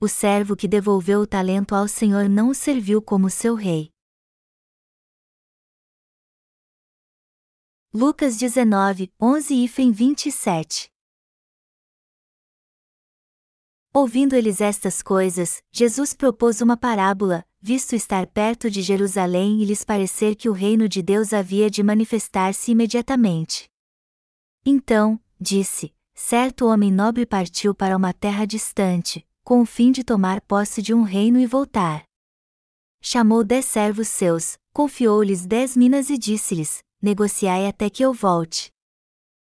o servo que devolveu o talento ao Senhor não o serviu como seu rei. Lucas 19, 11 e 27 Ouvindo eles estas coisas, Jesus propôs uma parábola, visto estar perto de Jerusalém e lhes parecer que o reino de Deus havia de manifestar-se imediatamente. Então, disse: Certo homem nobre partiu para uma terra distante, com o fim de tomar posse de um reino e voltar. Chamou dez servos seus, confiou-lhes dez minas e disse-lhes: Negociai até que eu volte.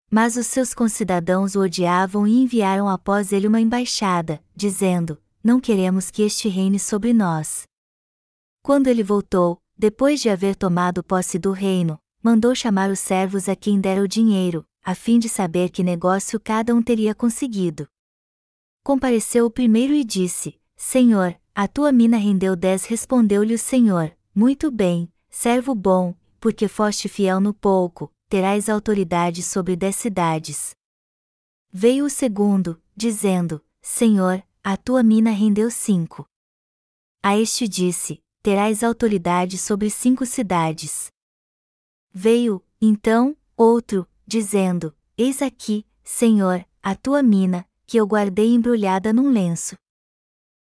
Mas os seus concidadãos o odiavam e enviaram após ele uma embaixada, dizendo: Não queremos que este reine sobre nós. Quando ele voltou, depois de haver tomado posse do reino, mandou chamar os servos a quem dera o dinheiro, a fim de saber que negócio cada um teria conseguido. Compareceu o primeiro e disse: Senhor, a tua mina rendeu dez. Respondeu-lhe o Senhor: Muito bem, servo bom, porque foste fiel no pouco, terás autoridade sobre dez cidades. Veio o segundo, dizendo: Senhor, a tua mina rendeu cinco. A este disse: Terás autoridade sobre cinco cidades. Veio, então, outro, dizendo: Eis aqui, Senhor, a tua mina, que eu guardei embrulhada num lenço.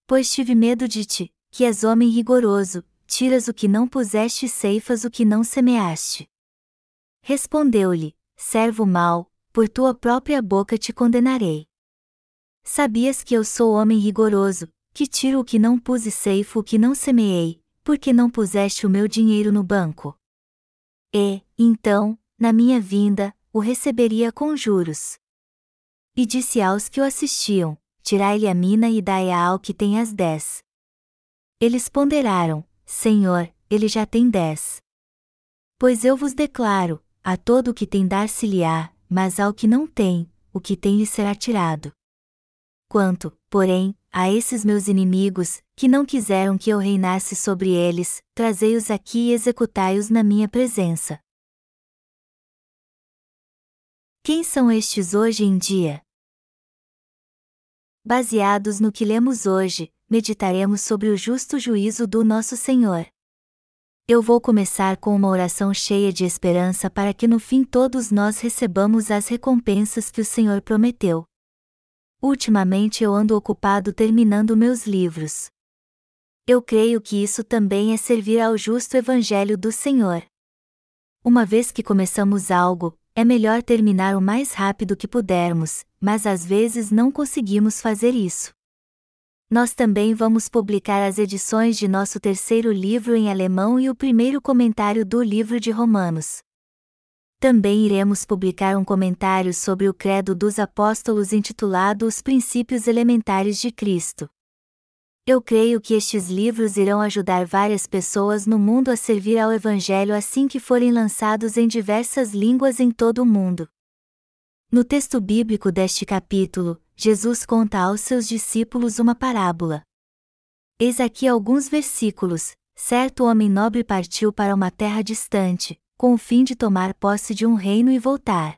Pois tive medo de ti, que és homem rigoroso, tiras o que não puseste e ceifas o que não semeaste. Respondeu-lhe: Servo mau, por tua própria boca te condenarei. Sabias que eu sou homem rigoroso, que tiro o que não pus e ceifo o que não semeei, porque não puseste o meu dinheiro no banco? E, então, na minha vinda, o receberia com juros. E disse aos que o assistiam: Tirai-lhe a mina e dai-a ao que tem as dez. Eles ponderaram: Senhor, ele já tem dez. Pois eu vos declaro: a todo o que tem dar-se-lhe-á, mas ao que não tem, o que tem lhe será tirado. Quanto, porém, a esses meus inimigos, que não quiseram que eu reinasse sobre eles, trazei-os aqui e executai-os na minha presença. Quem são estes hoje em dia? Baseados no que lemos hoje, meditaremos sobre o justo juízo do nosso Senhor. Eu vou começar com uma oração cheia de esperança para que no fim todos nós recebamos as recompensas que o Senhor prometeu. Ultimamente eu ando ocupado terminando meus livros. Eu creio que isso também é servir ao justo Evangelho do Senhor. Uma vez que começamos algo, é melhor terminar o mais rápido que pudermos, mas às vezes não conseguimos fazer isso nós também vamos publicar as edições de nosso terceiro livro em alemão e o primeiro comentário do livro de Romanos. Também iremos publicar um comentário sobre o Credo dos Apóstolos intitulado Os Princípios Elementares de Cristo. Eu creio que estes livros irão ajudar várias pessoas no mundo a servir ao Evangelho assim que forem lançados em diversas línguas em todo o mundo. No texto bíblico deste capítulo, Jesus conta aos seus discípulos uma parábola. Eis aqui alguns versículos: certo homem nobre partiu para uma terra distante, com o fim de tomar posse de um reino e voltar.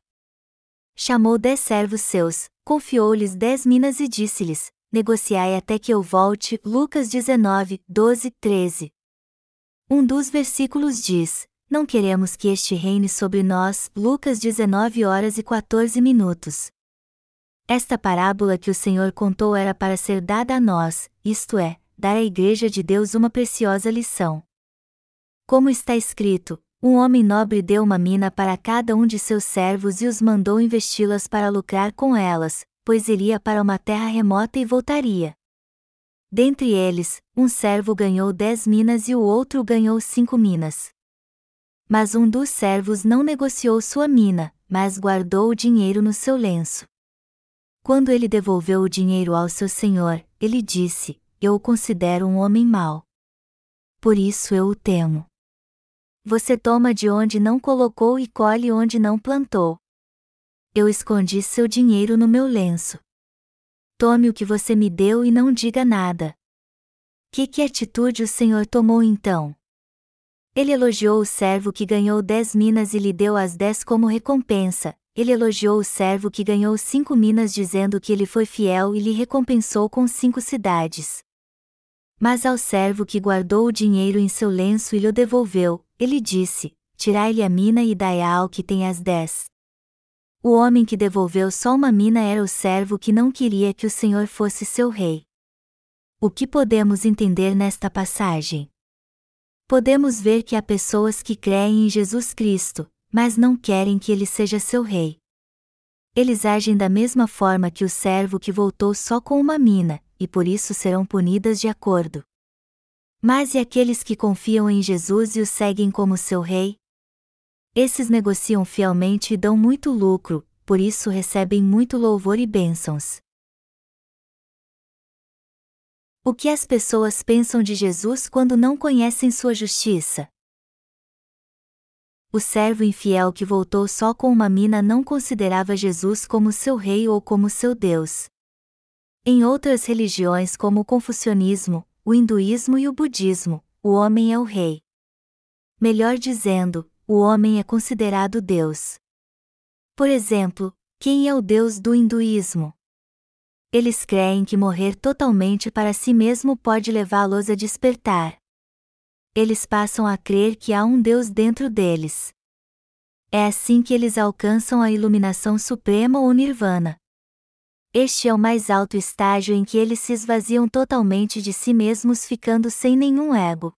Chamou dez servos seus, confiou-lhes dez minas e disse-lhes: Negociai até que eu volte. Lucas 19, 12, 13. Um dos versículos diz: Não queremos que este reine sobre nós. Lucas 19 horas e 14 minutos. Esta parábola que o Senhor contou era para ser dada a nós, isto é, dar à Igreja de Deus uma preciosa lição. Como está escrito, um homem nobre deu uma mina para cada um de seus servos e os mandou investi-las para lucrar com elas, pois iria para uma terra remota e voltaria. Dentre eles, um servo ganhou dez minas e o outro ganhou cinco minas. Mas um dos servos não negociou sua mina, mas guardou o dinheiro no seu lenço. Quando ele devolveu o dinheiro ao seu senhor, ele disse: Eu o considero um homem mau. Por isso eu o temo. Você toma de onde não colocou e colhe onde não plantou. Eu escondi seu dinheiro no meu lenço. Tome o que você me deu e não diga nada. Que que atitude o Senhor tomou então? Ele elogiou o servo que ganhou dez minas e lhe deu as dez como recompensa, ele elogiou o servo que ganhou cinco minas dizendo que ele foi fiel e lhe recompensou com cinco cidades. Mas ao servo que guardou o dinheiro em seu lenço e lhe o devolveu, ele disse: Tirai-lhe a mina e dai-a ao que tem as dez. O homem que devolveu só uma mina era o servo que não queria que o Senhor fosse seu rei. O que podemos entender nesta passagem? Podemos ver que há pessoas que creem em Jesus Cristo, mas não querem que ele seja seu rei. Eles agem da mesma forma que o servo que voltou só com uma mina, e por isso serão punidas de acordo. Mas e aqueles que confiam em Jesus e o seguem como seu rei? Esses negociam fielmente e dão muito lucro, por isso recebem muito louvor e bênçãos. O que as pessoas pensam de Jesus quando não conhecem sua justiça? O servo infiel que voltou só com uma mina não considerava Jesus como seu rei ou como seu Deus. Em outras religiões como o confucionismo, o hinduísmo e o budismo, o homem é o rei. Melhor dizendo, o homem é considerado Deus. Por exemplo, quem é o Deus do hinduísmo? Eles creem que morrer totalmente para si mesmo pode levá-los a despertar. Eles passam a crer que há um Deus dentro deles. É assim que eles alcançam a iluminação suprema ou nirvana. Este é o mais alto estágio em que eles se esvaziam totalmente de si mesmos, ficando sem nenhum ego.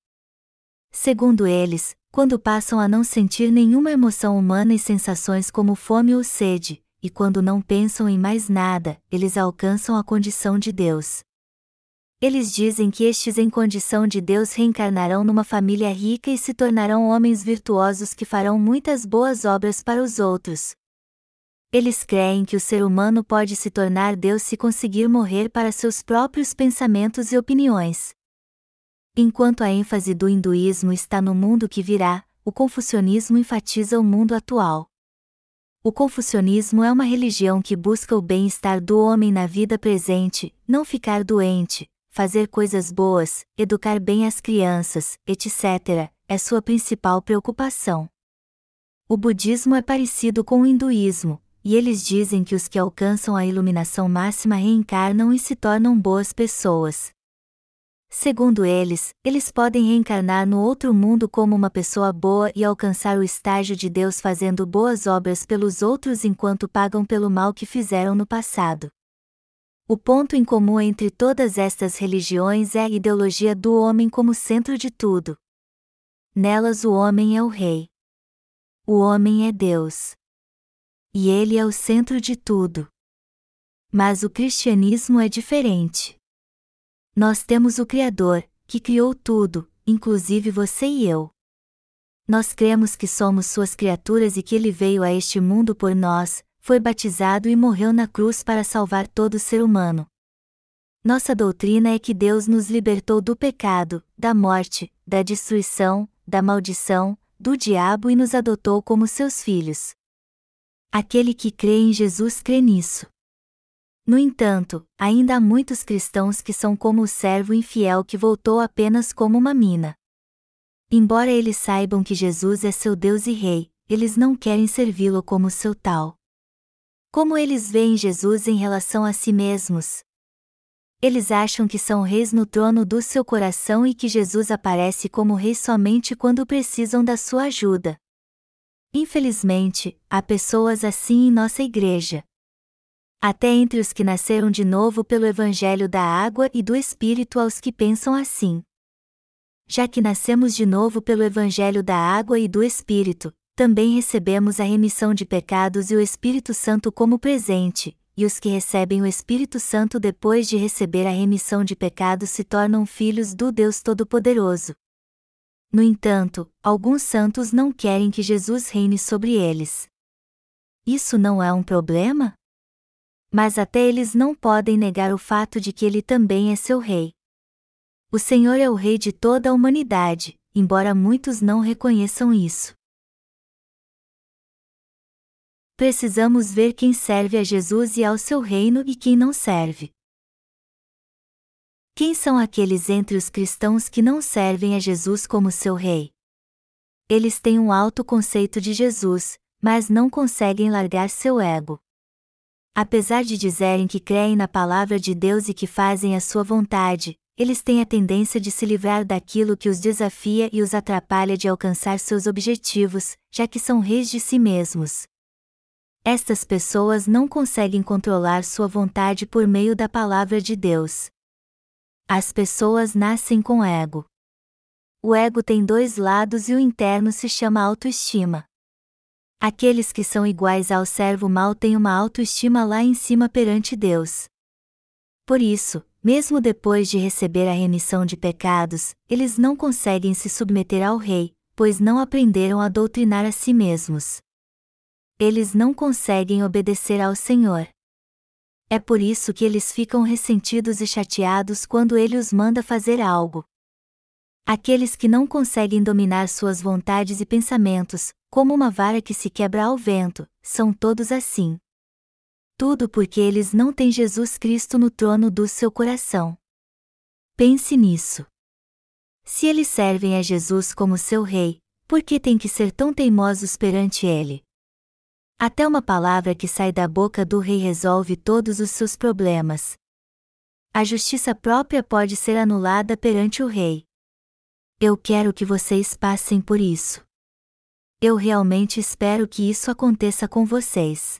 Segundo eles, quando passam a não sentir nenhuma emoção humana e sensações como fome ou sede, e quando não pensam em mais nada, eles alcançam a condição de Deus. Eles dizem que estes em condição de Deus reencarnarão numa família rica e se tornarão homens virtuosos que farão muitas boas obras para os outros, eles creem que o ser humano pode se tornar Deus se conseguir morrer para seus próprios pensamentos e opiniões. Enquanto a ênfase do hinduísmo está no mundo que virá, o confucionismo enfatiza o mundo atual. O confucionismo é uma religião que busca o bem-estar do homem na vida presente, não ficar doente, fazer coisas boas, educar bem as crianças, etc., é sua principal preocupação. O budismo é parecido com o hinduísmo, e eles dizem que os que alcançam a iluminação máxima reencarnam e se tornam boas pessoas. Segundo eles, eles podem reencarnar no outro mundo como uma pessoa boa e alcançar o estágio de Deus fazendo boas obras pelos outros enquanto pagam pelo mal que fizeram no passado. O ponto em comum entre todas estas religiões é a ideologia do homem como centro de tudo. Nelas o homem é o rei. O homem é Deus e ele é o centro de tudo. Mas o cristianismo é diferente. Nós temos o Criador, que criou tudo, inclusive você e eu. Nós cremos que somos suas criaturas e que ele veio a este mundo por nós, foi batizado e morreu na cruz para salvar todo ser humano. Nossa doutrina é que Deus nos libertou do pecado, da morte, da destruição, da maldição, do diabo e nos adotou como seus filhos. Aquele que crê em Jesus crê nisso. No entanto, ainda há muitos cristãos que são como o servo infiel que voltou apenas como uma mina. Embora eles saibam que Jesus é seu Deus e Rei, eles não querem servi-lo como seu tal. Como eles veem Jesus em relação a si mesmos? Eles acham que são reis no trono do seu coração e que Jesus aparece como rei somente quando precisam da sua ajuda. Infelizmente, há pessoas assim em nossa igreja. Até entre os que nasceram de novo pelo Evangelho da água e do Espírito aos que pensam assim. Já que nascemos de novo pelo Evangelho da água e do Espírito, também recebemos a remissão de pecados e o Espírito Santo como presente, e os que recebem o Espírito Santo depois de receber a remissão de pecados se tornam filhos do Deus Todo-Poderoso. No entanto, alguns santos não querem que Jesus reine sobre eles. Isso não é um problema? Mas até eles não podem negar o fato de que ele também é seu rei. O Senhor é o rei de toda a humanidade, embora muitos não reconheçam isso. Precisamos ver quem serve a Jesus e ao seu reino e quem não serve. Quem são aqueles entre os cristãos que não servem a Jesus como seu rei? Eles têm um alto conceito de Jesus, mas não conseguem largar seu ego. Apesar de dizerem que creem na palavra de Deus e que fazem a sua vontade, eles têm a tendência de se livrar daquilo que os desafia e os atrapalha de alcançar seus objetivos, já que são reis de si mesmos. Estas pessoas não conseguem controlar sua vontade por meio da palavra de Deus. As pessoas nascem com ego. O ego tem dois lados e o interno se chama autoestima. Aqueles que são iguais ao servo mal têm uma autoestima lá em cima perante Deus. Por isso, mesmo depois de receber a remissão de pecados, eles não conseguem se submeter ao rei, pois não aprenderam a doutrinar a si mesmos eles não conseguem obedecer ao Senhor. É por isso que eles ficam ressentidos e chateados quando ele os manda fazer algo. Aqueles que não conseguem dominar suas vontades e pensamentos, como uma vara que se quebra ao vento, são todos assim. Tudo porque eles não têm Jesus Cristo no trono do seu coração. Pense nisso. Se eles servem a Jesus como seu rei, por que têm que ser tão teimosos perante ele? Até uma palavra que sai da boca do rei resolve todos os seus problemas. A justiça própria pode ser anulada perante o rei. Eu quero que vocês passem por isso. Eu realmente espero que isso aconteça com vocês.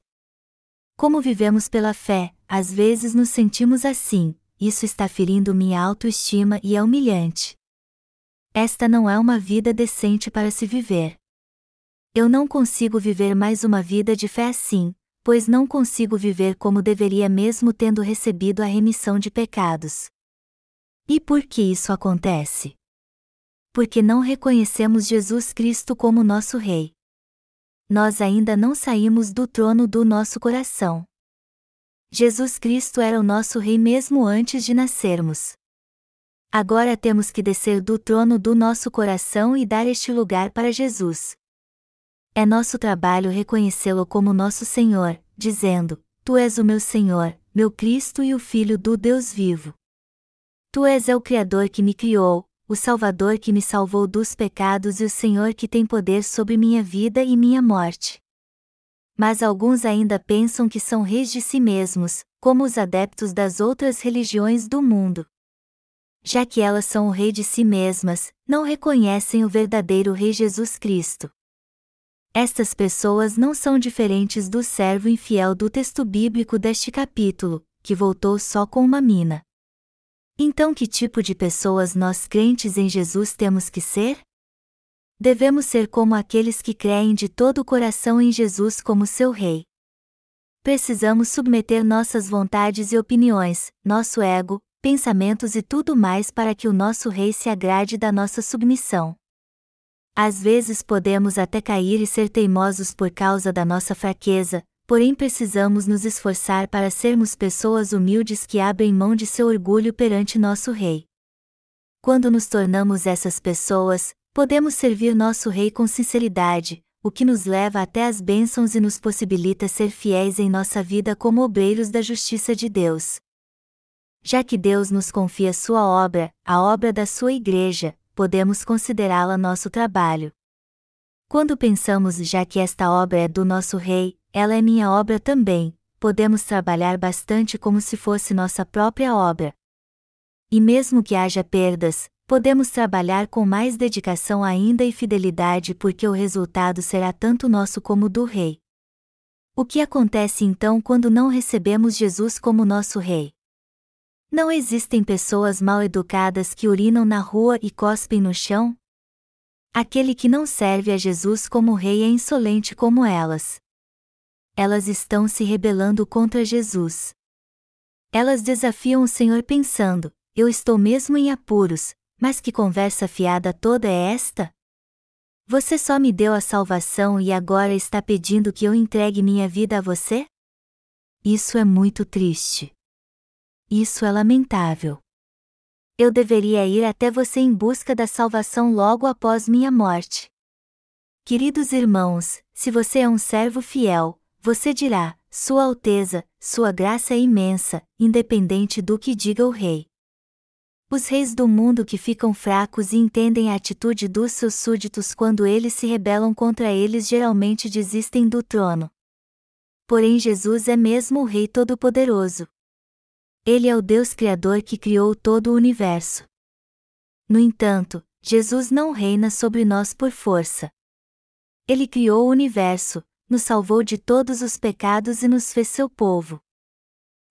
Como vivemos pela fé, às vezes nos sentimos assim, isso está ferindo minha autoestima e é humilhante. Esta não é uma vida decente para se viver. Eu não consigo viver mais uma vida de fé assim, pois não consigo viver como deveria mesmo tendo recebido a remissão de pecados. E por que isso acontece? Porque não reconhecemos Jesus Cristo como nosso Rei. Nós ainda não saímos do trono do nosso coração. Jesus Cristo era o nosso Rei mesmo antes de nascermos. Agora temos que descer do trono do nosso coração e dar este lugar para Jesus. É nosso trabalho reconhecê-lo como nosso Senhor, dizendo: Tu és o meu Senhor, meu Cristo e o Filho do Deus vivo. Tu és é o Criador que me criou, o Salvador que me salvou dos pecados e o Senhor que tem poder sobre minha vida e minha morte. Mas alguns ainda pensam que são reis de si mesmos, como os adeptos das outras religiões do mundo. Já que elas são o rei de si mesmas, não reconhecem o verdadeiro Rei Jesus Cristo. Estas pessoas não são diferentes do servo infiel do texto bíblico deste capítulo, que voltou só com uma mina. Então, que tipo de pessoas nós crentes em Jesus temos que ser? Devemos ser como aqueles que creem de todo o coração em Jesus como seu Rei. Precisamos submeter nossas vontades e opiniões, nosso ego, pensamentos e tudo mais para que o nosso Rei se agrade da nossa submissão. Às vezes podemos até cair e ser teimosos por causa da nossa fraqueza, porém precisamos nos esforçar para sermos pessoas humildes que abrem mão de seu orgulho perante nosso Rei. Quando nos tornamos essas pessoas, podemos servir nosso Rei com sinceridade, o que nos leva até as bênçãos e nos possibilita ser fiéis em nossa vida como obreiros da justiça de Deus. Já que Deus nos confia sua obra, a obra da sua igreja, podemos considerá-la nosso trabalho. Quando pensamos já que esta obra é do nosso Rei, ela é minha obra também, podemos trabalhar bastante como se fosse nossa própria obra. E mesmo que haja perdas, podemos trabalhar com mais dedicação ainda e fidelidade porque o resultado será tanto nosso como do Rei. O que acontece então quando não recebemos Jesus como nosso Rei? Não existem pessoas mal educadas que urinam na rua e cospem no chão? Aquele que não serve a Jesus como rei é insolente como elas. Elas estão se rebelando contra Jesus. Elas desafiam o Senhor pensando: Eu estou mesmo em apuros, mas que conversa fiada toda é esta? Você só me deu a salvação e agora está pedindo que eu entregue minha vida a você? Isso é muito triste. Isso é lamentável. Eu deveria ir até você em busca da salvação logo após minha morte. Queridos irmãos, se você é um servo fiel, você dirá: Sua Alteza, Sua graça é imensa, independente do que diga o Rei. os reis do mundo que ficam fracos e entendem a atitude dos seus súditos quando eles se rebelam contra eles geralmente desistem do trono. Porém, Jesus é mesmo o Rei Todo-Poderoso. Ele é o Deus Criador que criou todo o universo. No entanto, Jesus não reina sobre nós por força. Ele criou o universo, nos salvou de todos os pecados e nos fez seu povo.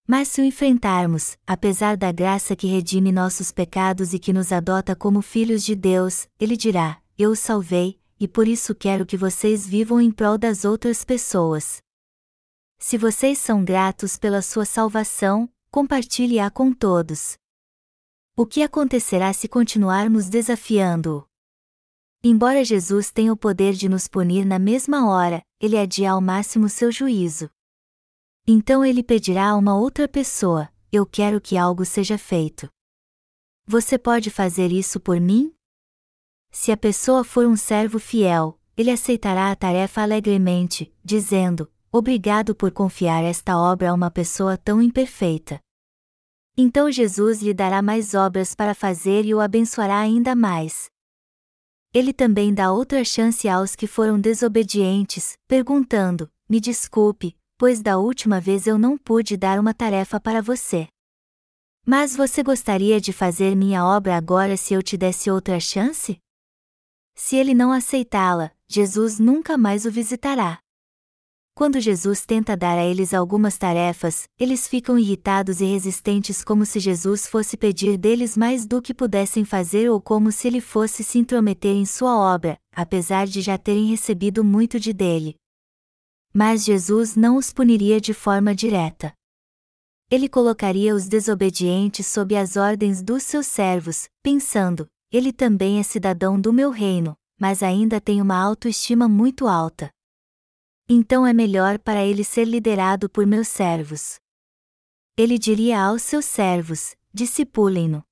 Mas se o enfrentarmos, apesar da graça que redime nossos pecados e que nos adota como filhos de Deus, ele dirá: Eu os salvei, e por isso quero que vocês vivam em prol das outras pessoas. Se vocês são gratos pela sua salvação, compartilhe-a com todos. O que acontecerá se continuarmos desafiando-o? Embora Jesus tenha o poder de nos punir na mesma hora, ele adia ao máximo seu juízo. Então ele pedirá a uma outra pessoa: Eu quero que algo seja feito. Você pode fazer isso por mim? Se a pessoa for um servo fiel, ele aceitará a tarefa alegremente, dizendo: Obrigado por confiar esta obra a uma pessoa tão imperfeita. Então Jesus lhe dará mais obras para fazer e o abençoará ainda mais. Ele também dá outra chance aos que foram desobedientes, perguntando: Me desculpe, pois da última vez eu não pude dar uma tarefa para você. Mas você gostaria de fazer minha obra agora se eu te desse outra chance? Se ele não aceitá-la, Jesus nunca mais o visitará. Quando Jesus tenta dar a eles algumas tarefas, eles ficam irritados e resistentes como se Jesus fosse pedir deles mais do que pudessem fazer ou como se ele fosse se intrometer em sua obra, apesar de já terem recebido muito de dele. Mas Jesus não os puniria de forma direta. Ele colocaria os desobedientes sob as ordens dos seus servos, pensando: ele também é cidadão do meu reino, mas ainda tem uma autoestima muito alta. Então é melhor para ele ser liderado por meus servos. Ele diria aos seus servos: discipulem-no.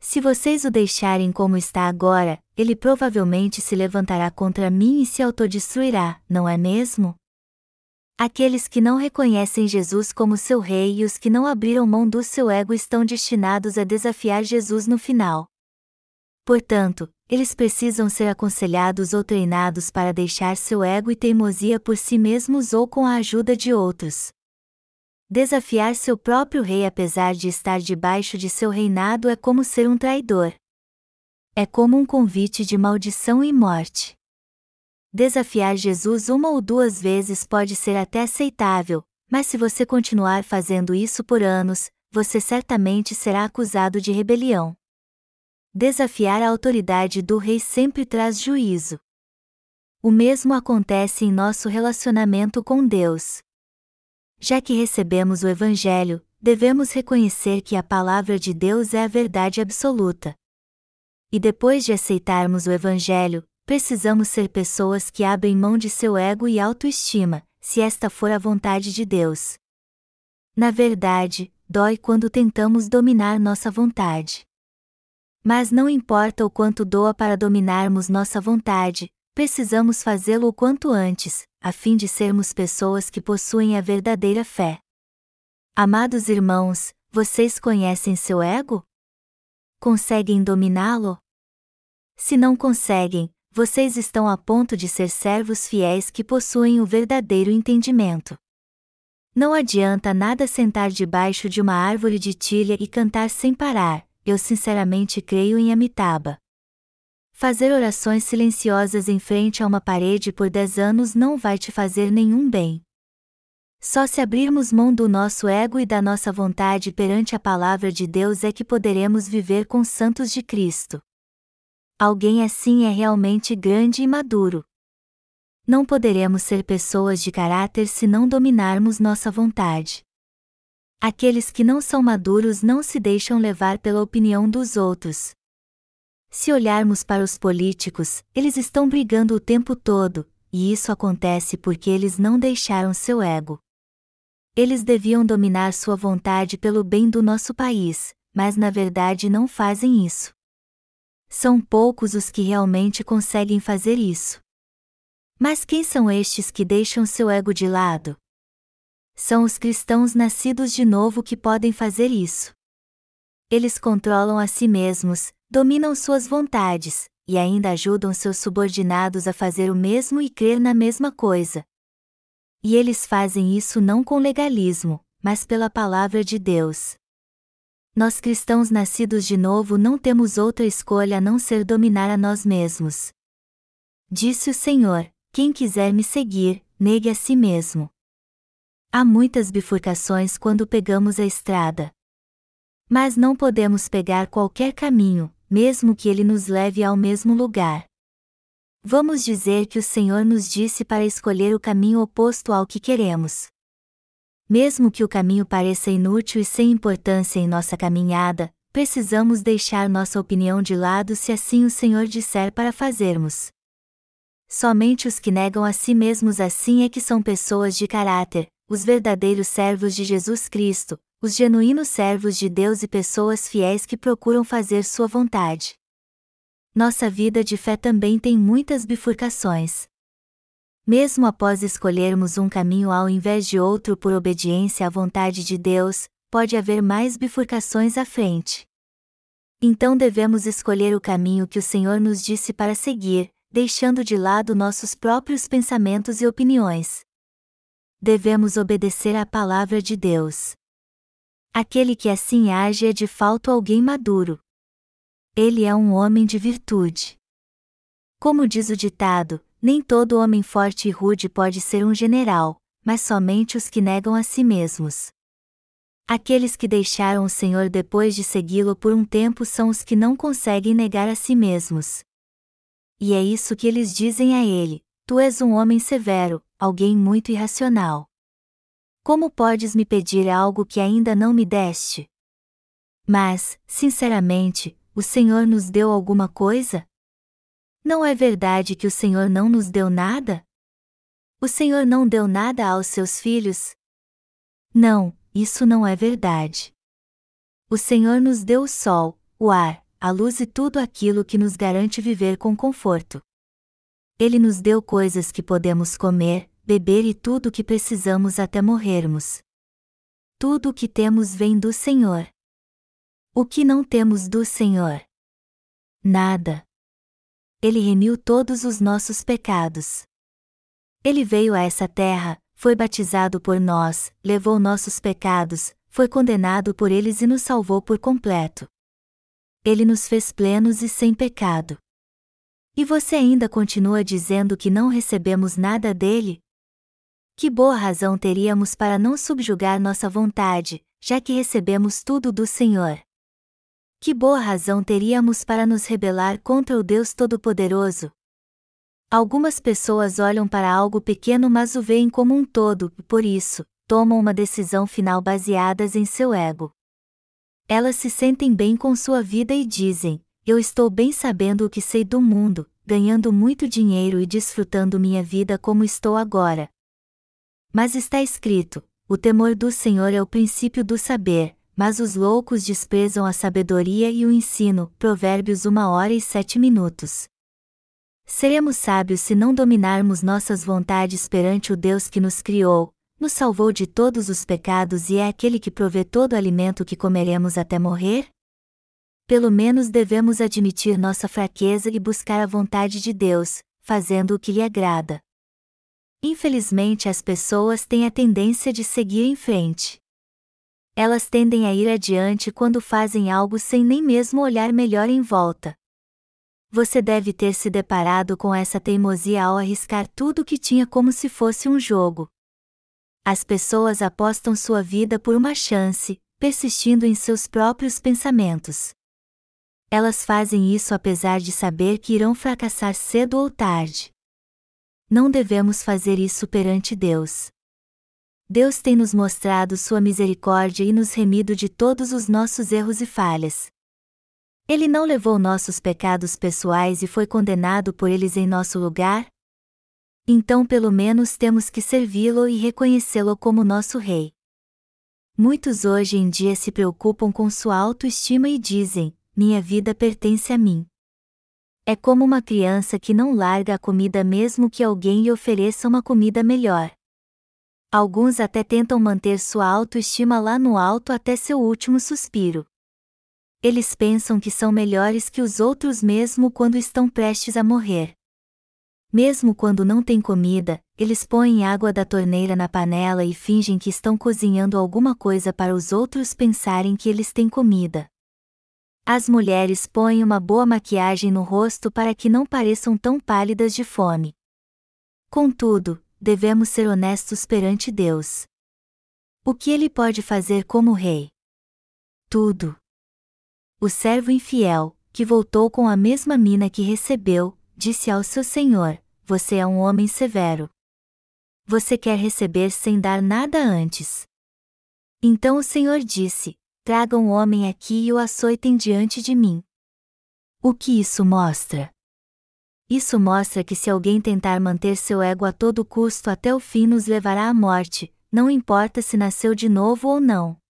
Se vocês o deixarem como está agora, ele provavelmente se levantará contra mim e se autodestruirá, não é mesmo? Aqueles que não reconhecem Jesus como seu rei e os que não abriram mão do seu ego estão destinados a desafiar Jesus no final. Portanto, eles precisam ser aconselhados ou treinados para deixar seu ego e teimosia por si mesmos ou com a ajuda de outros. Desafiar seu próprio rei apesar de estar debaixo de seu reinado é como ser um traidor. É como um convite de maldição e morte. Desafiar Jesus uma ou duas vezes pode ser até aceitável, mas se você continuar fazendo isso por anos, você certamente será acusado de rebelião. Desafiar a autoridade do rei sempre traz juízo. O mesmo acontece em nosso relacionamento com Deus. Já que recebemos o Evangelho, devemos reconhecer que a palavra de Deus é a verdade absoluta. E depois de aceitarmos o Evangelho, precisamos ser pessoas que abrem mão de seu ego e autoestima, se esta for a vontade de Deus. Na verdade, dói quando tentamos dominar nossa vontade. Mas não importa o quanto doa para dominarmos nossa vontade, precisamos fazê-lo o quanto antes, a fim de sermos pessoas que possuem a verdadeira fé. Amados irmãos, vocês conhecem seu ego? Conseguem dominá-lo? Se não conseguem, vocês estão a ponto de ser servos fiéis que possuem o verdadeiro entendimento. Não adianta nada sentar debaixo de uma árvore de tilha e cantar sem parar, eu sinceramente creio em Amitabha. Fazer orações silenciosas em frente a uma parede por dez anos não vai te fazer nenhum bem. Só se abrirmos mão do nosso ego e da nossa vontade perante a palavra de Deus é que poderemos viver com santos de Cristo. Alguém assim é realmente grande e maduro. Não poderemos ser pessoas de caráter se não dominarmos nossa vontade. Aqueles que não são maduros não se deixam levar pela opinião dos outros. Se olharmos para os políticos, eles estão brigando o tempo todo, e isso acontece porque eles não deixaram seu ego. Eles deviam dominar sua vontade pelo bem do nosso país, mas na verdade não fazem isso. São poucos os que realmente conseguem fazer isso. Mas quem são estes que deixam seu ego de lado? São os cristãos nascidos de novo que podem fazer isso. Eles controlam a si mesmos, dominam suas vontades, e ainda ajudam seus subordinados a fazer o mesmo e crer na mesma coisa. E eles fazem isso não com legalismo, mas pela palavra de Deus. Nós cristãos nascidos de novo não temos outra escolha a não ser dominar a nós mesmos. Disse o Senhor: Quem quiser me seguir, negue a si mesmo. Há muitas bifurcações quando pegamos a estrada. Mas não podemos pegar qualquer caminho, mesmo que ele nos leve ao mesmo lugar. Vamos dizer que o Senhor nos disse para escolher o caminho oposto ao que queremos. Mesmo que o caminho pareça inútil e sem importância em nossa caminhada, precisamos deixar nossa opinião de lado se assim o Senhor disser para fazermos. Somente os que negam a si mesmos assim é que são pessoas de caráter, os verdadeiros servos de Jesus Cristo, os genuínos servos de Deus e pessoas fiéis que procuram fazer Sua vontade. Nossa vida de fé também tem muitas bifurcações. Mesmo após escolhermos um caminho ao invés de outro por obediência à vontade de Deus, pode haver mais bifurcações à frente. Então devemos escolher o caminho que o Senhor nos disse para seguir, deixando de lado nossos próprios pensamentos e opiniões. Devemos obedecer à palavra de Deus. Aquele que assim age é de fato alguém maduro. Ele é um homem de virtude. Como diz o ditado, nem todo homem forte e rude pode ser um general, mas somente os que negam a si mesmos. Aqueles que deixaram o Senhor depois de segui-lo por um tempo são os que não conseguem negar a si mesmos. E é isso que eles dizem a ele: Tu és um homem severo, alguém muito irracional. Como podes me pedir algo que ainda não me deste? Mas, sinceramente, o Senhor nos deu alguma coisa? Não é verdade que o Senhor não nos deu nada? O Senhor não deu nada aos seus filhos? Não, isso não é verdade. O Senhor nos deu o sol, o ar, a luz e tudo aquilo que nos garante viver com conforto. Ele nos deu coisas que podemos comer, beber e tudo o que precisamos até morrermos. Tudo o que temos vem do Senhor. O que não temos do Senhor? Nada ele remiu todos os nossos pecados. Ele veio a essa terra, foi batizado por nós, levou nossos pecados, foi condenado por eles e nos salvou por completo. Ele nos fez plenos e sem pecado. E você ainda continua dizendo que não recebemos nada dele? Que boa razão teríamos para não subjugar nossa vontade, já que recebemos tudo do Senhor. Que boa razão teríamos para nos rebelar contra o Deus Todo-Poderoso? Algumas pessoas olham para algo pequeno mas o veem como um todo, e por isso, tomam uma decisão final baseadas em seu ego. Elas se sentem bem com sua vida e dizem: Eu estou bem sabendo o que sei do mundo, ganhando muito dinheiro e desfrutando minha vida como estou agora. Mas está escrito: O temor do Senhor é o princípio do saber, mas os loucos desprezam a sabedoria e o ensino. Provérbios 1 hora e 7 minutos. Seremos sábios se não dominarmos nossas vontades perante o Deus que nos criou, nos salvou de todos os pecados e é aquele que provê todo o alimento que comeremos até morrer? Pelo menos devemos admitir nossa fraqueza e buscar a vontade de Deus, fazendo o que lhe agrada. Infelizmente, as pessoas têm a tendência de seguir em frente elas tendem a ir adiante quando fazem algo sem nem mesmo olhar melhor em volta. Você deve ter se deparado com essa teimosia ao arriscar tudo o que tinha como se fosse um jogo. As pessoas apostam sua vida por uma chance, persistindo em seus próprios pensamentos. Elas fazem isso apesar de saber que irão fracassar cedo ou tarde. Não devemos fazer isso perante Deus. Deus tem nos mostrado sua misericórdia e nos remido de todos os nossos erros e falhas. Ele não levou nossos pecados pessoais e foi condenado por eles em nosso lugar? Então, pelo menos, temos que servi-lo e reconhecê-lo como nosso Rei. Muitos hoje em dia se preocupam com sua autoestima e dizem: Minha vida pertence a mim. É como uma criança que não larga a comida mesmo que alguém lhe ofereça uma comida melhor. Alguns até tentam manter sua autoestima lá no alto até seu último suspiro. Eles pensam que são melhores que os outros mesmo quando estão prestes a morrer. Mesmo quando não tem comida, eles põem água da torneira na panela e fingem que estão cozinhando alguma coisa para os outros pensarem que eles têm comida. As mulheres põem uma boa maquiagem no rosto para que não pareçam tão pálidas de fome. Contudo, devemos ser honestos perante Deus. O que ele pode fazer como rei? Tudo. O servo infiel, que voltou com a mesma mina que recebeu, disse ao seu senhor: Você é um homem severo. Você quer receber sem dar nada antes. Então o senhor disse: Tragam o homem aqui e o açoitem diante de mim. O que isso mostra? Isso mostra que se alguém tentar manter seu ego a todo custo até o fim nos levará à morte, não importa se nasceu de novo ou não.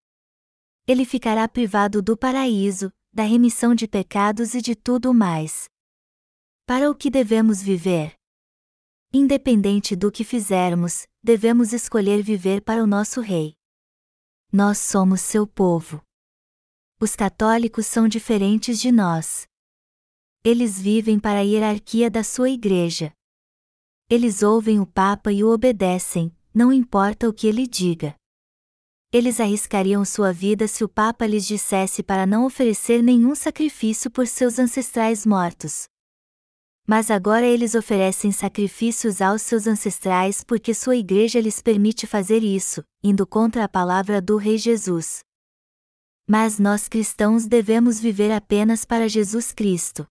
Ele ficará privado do paraíso, da remissão de pecados e de tudo mais. Para o que devemos viver? Independente do que fizermos, devemos escolher viver para o nosso Rei. Nós somos seu povo. Os católicos são diferentes de nós. Eles vivem para a hierarquia da sua igreja. Eles ouvem o Papa e o obedecem, não importa o que ele diga eles arriscariam sua vida se o Papa lhes dissesse para não oferecer nenhum sacrifício por seus ancestrais mortos. Mas agora eles oferecem sacrifícios aos seus ancestrais porque sua igreja lhes permite fazer isso, indo contra a palavra do Rei Jesus. Mas nós cristãos devemos viver apenas para Jesus Cristo.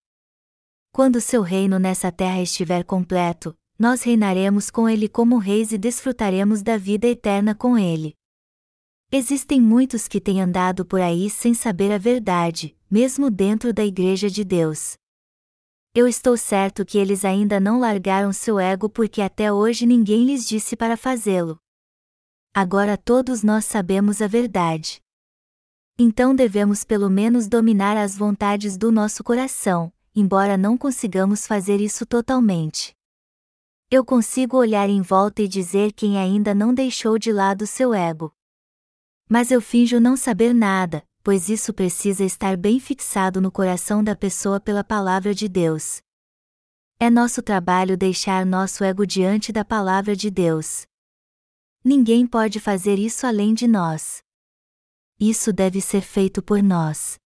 Quando seu reino nessa terra estiver completo, nós reinaremos com ele como reis e desfrutaremos da vida eterna com ele. Existem muitos que têm andado por aí sem saber a verdade, mesmo dentro da Igreja de Deus. Eu estou certo que eles ainda não largaram seu ego porque até hoje ninguém lhes disse para fazê-lo. Agora todos nós sabemos a verdade. Então devemos pelo menos dominar as vontades do nosso coração, embora não consigamos fazer isso totalmente. Eu consigo olhar em volta e dizer quem ainda não deixou de lado seu ego. Mas eu finjo não saber nada, pois isso precisa estar bem fixado no coração da pessoa pela palavra de Deus. É nosso trabalho deixar nosso ego diante da palavra de Deus. Ninguém pode fazer isso além de nós. Isso deve ser feito por nós.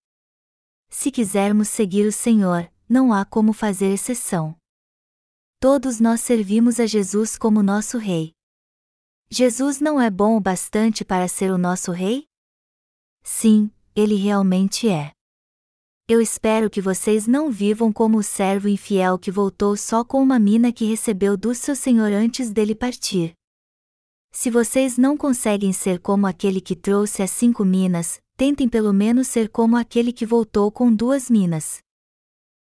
Se quisermos seguir o Senhor, não há como fazer exceção. Todos nós servimos a Jesus como nosso Rei. Jesus não é bom o bastante para ser o nosso rei? Sim, ele realmente é. Eu espero que vocês não vivam como o servo infiel que voltou só com uma mina que recebeu do seu senhor antes dele partir. Se vocês não conseguem ser como aquele que trouxe as cinco minas, tentem pelo menos ser como aquele que voltou com duas minas.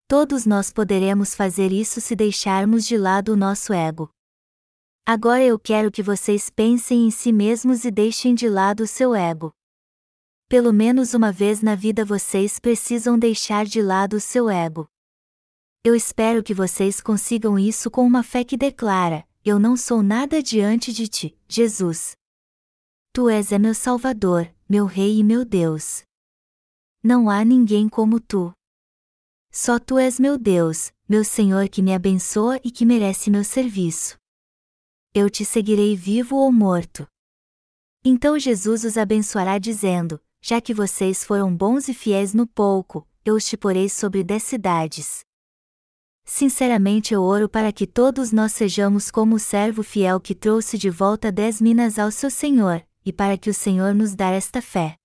Todos nós poderemos fazer isso se deixarmos de lado o nosso ego. Agora eu quero que vocês pensem em si mesmos e deixem de lado o seu ego. Pelo menos uma vez na vida vocês precisam deixar de lado o seu ego. Eu espero que vocês consigam isso com uma fé que declara: Eu não sou nada diante de ti, Jesus. Tu és é meu Salvador, meu Rei e meu Deus. Não há ninguém como tu. Só tu és meu Deus, meu Senhor que me abençoa e que merece meu serviço eu te seguirei vivo ou morto. Então Jesus os abençoará dizendo: Já que vocês foram bons e fiéis no pouco, eu os te porei sobre dez cidades. Sinceramente eu oro para que todos nós sejamos como o servo fiel que trouxe de volta dez minas ao seu Senhor, e para que o Senhor nos dê esta fé.